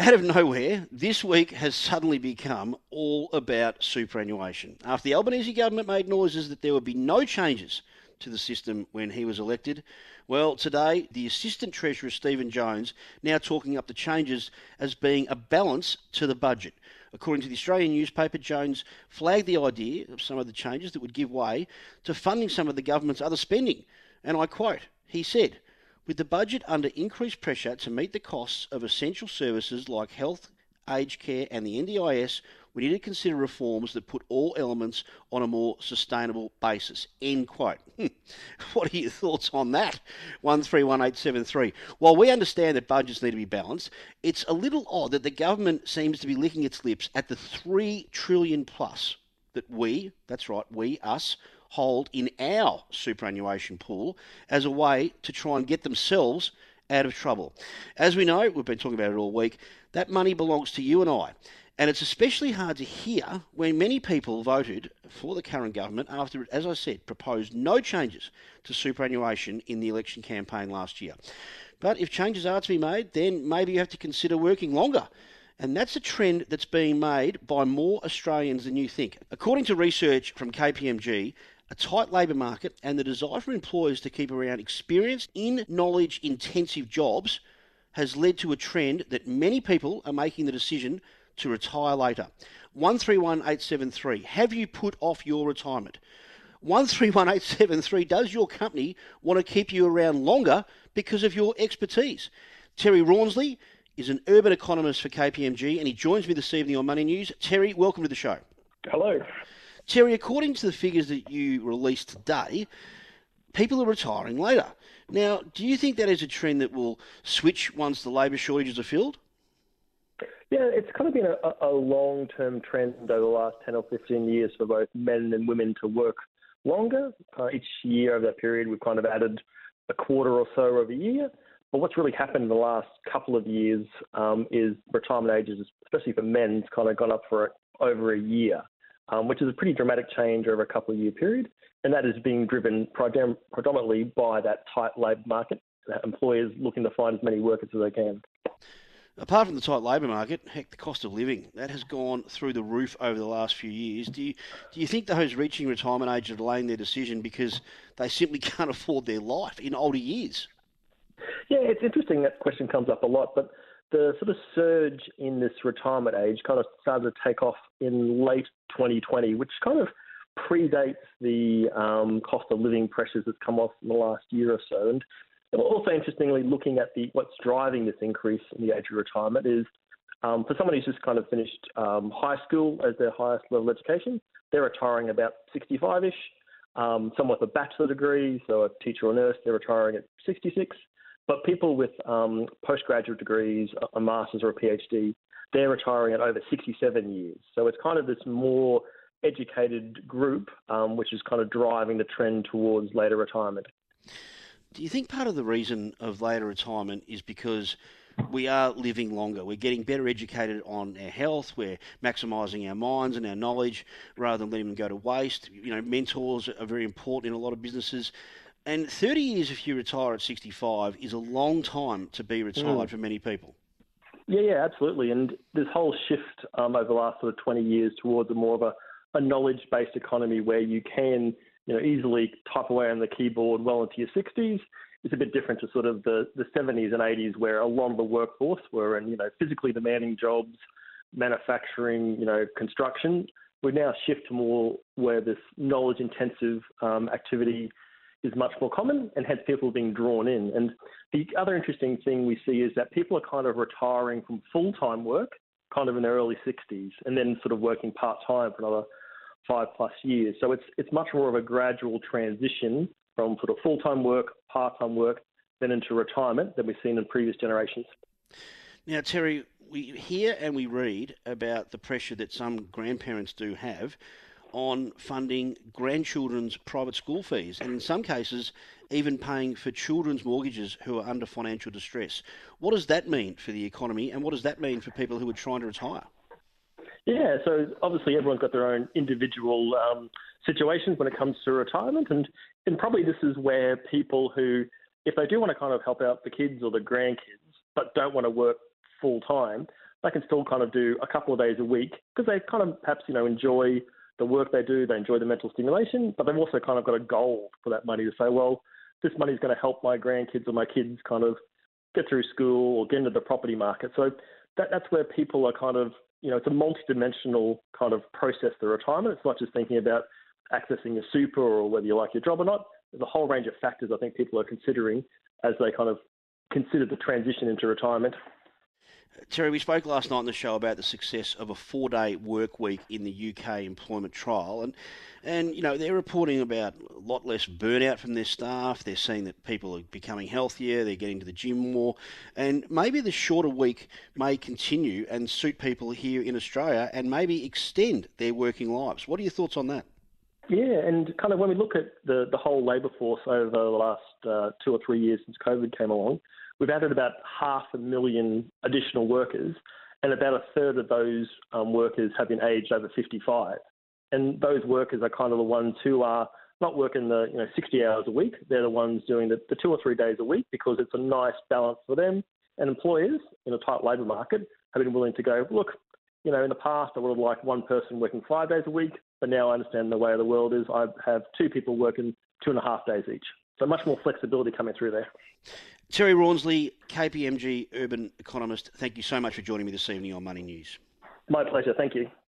Out of nowhere, this week has suddenly become all about superannuation. After the Albanese government made noises that there would be no changes to the system when he was elected, well, today the Assistant Treasurer Stephen Jones now talking up the changes as being a balance to the budget. According to the Australian newspaper, Jones flagged the idea of some of the changes that would give way to funding some of the government's other spending. And I quote, he said, with the budget under increased pressure to meet the costs of essential services like health, aged care, and the NDIS, we need to consider reforms that put all elements on a more sustainable basis. End quote. what are your thoughts on that? 131873. While we understand that budgets need to be balanced, it's a little odd that the government seems to be licking its lips at the 3 trillion plus that we, that's right, we, us, hold in our superannuation pool as a way to try and get themselves out of trouble. As we know, we've been talking about it all week, that money belongs to you and I. And it's especially hard to hear when many people voted for the current government after it, as I said, proposed no changes to superannuation in the election campaign last year. But if changes are to be made, then maybe you have to consider working longer. And that's a trend that's being made by more Australians than you think. According to research from KPMG, a tight labour market, and the desire for employers to keep around experienced, in knowledge intensive jobs has led to a trend that many people are making the decision to retire later. 131873, have you put off your retirement? 131873, does your company want to keep you around longer because of your expertise? Terry Rawnsley is an urban economist for KPMG and he joins me this evening on Money News. Terry, welcome to the show. Hello. Terry, according to the figures that you released today, people are retiring later. Now, do you think that is a trend that will switch once the labour shortages are filled? Yeah, it's kind of been a, a long term trend over the last 10 or 15 years for both men and women to work longer. Uh, each year of that period, we've kind of added a quarter or so of a year. But what's really happened in the last couple of years um, is retirement ages, especially for men, has kind of gone up for over a year um, which is a pretty dramatic change over a couple of year period. And that is being driven predominantly by that tight labour market, employers looking to find as many workers as they can. Apart from the tight labour market, heck, the cost of living that has gone through the roof over the last few years. Do you do you think those reaching retirement age are delaying their decision because they simply can't afford their life in older years? Yeah, it's interesting that question comes up a lot, but the sort of surge in this retirement age kind of started to take off in late 2020, which kind of predates the um, cost of living pressures that's come off in the last year or so. And also, interestingly, looking at the what's driving this increase in the age of retirement is um, for someone who's just kind of finished um, high school as their highest level education, they're retiring about 65-ish. Um, someone with a bachelor degree, so a teacher or nurse, they're retiring at 66. But people with um, postgraduate degrees, a master's or a PhD, they're retiring at over 67 years. So it's kind of this more educated group, um, which is kind of driving the trend towards later retirement. Do you think part of the reason of later retirement is because we are living longer. We're getting better educated on our health. We're maximising our minds and our knowledge rather than letting them go to waste. You know, mentors are very important in a lot of businesses. And 30 years if you retire at 65 is a long time to be retired mm. for many people. Yeah, yeah, absolutely. And this whole shift um, over the last sort of 20 years towards a more of a, a knowledge-based economy where you can, you know, easily type away on the keyboard well into your 60s is a bit different to sort of the, the 70s and 80s where a lot of the workforce were in, you know, physically demanding jobs, manufacturing, you know, construction. We now shift to more where this knowledge-intensive um, activity – is much more common and hence people being drawn in. And the other interesting thing we see is that people are kind of retiring from full time work kind of in their early 60s and then sort of working part time for another five plus years. So it's, it's much more of a gradual transition from sort of full time work, part time work, then into retirement than we've seen in previous generations. Now, Terry, we hear and we read about the pressure that some grandparents do have on funding grandchildren's private school fees, and in some cases, even paying for children's mortgages who are under financial distress. What does that mean for the economy, and what does that mean for people who are trying to retire? Yeah, so obviously everyone's got their own individual um, situations when it comes to retirement, and and probably this is where people who, if they do want to kind of help out the kids or the grandkids, but don't want to work full time, they can still kind of do a couple of days a week because they kind of perhaps, you know, enjoy the work they do, they enjoy the mental stimulation, but they've also kind of got a goal for that money to say, well, this money is going to help my grandkids or my kids kind of get through school or get into the property market. So that, that's where people are kind of, you know, it's a multi-dimensional kind of process to retirement. It's not just thinking about accessing your super or whether you like your job or not. There's a whole range of factors I think people are considering as they kind of consider the transition into retirement. Terry, we spoke last night on the show about the success of a four-day work week in the UK employment trial, and and you know they're reporting about a lot less burnout from their staff. They're seeing that people are becoming healthier. They're getting to the gym more, and maybe the shorter week may continue and suit people here in Australia, and maybe extend their working lives. What are your thoughts on that? Yeah, and kind of when we look at the the whole labour force over the last uh, two or three years since COVID came along we've added about half a million additional workers, and about a third of those um, workers have been aged over 55. And those workers are kind of the ones who are not working the you know 60 hours a week. They're the ones doing the, the two or three days a week because it's a nice balance for them. And employers in a tight labour market have been willing to go, look, you know, in the past I would have liked one person working five days a week, but now I understand the way of the world is I have two people working two and a half days each. So much more flexibility coming through there. Terry Rawnsley, KPMG urban economist, thank you so much for joining me this evening on Money News. My pleasure. Thank you.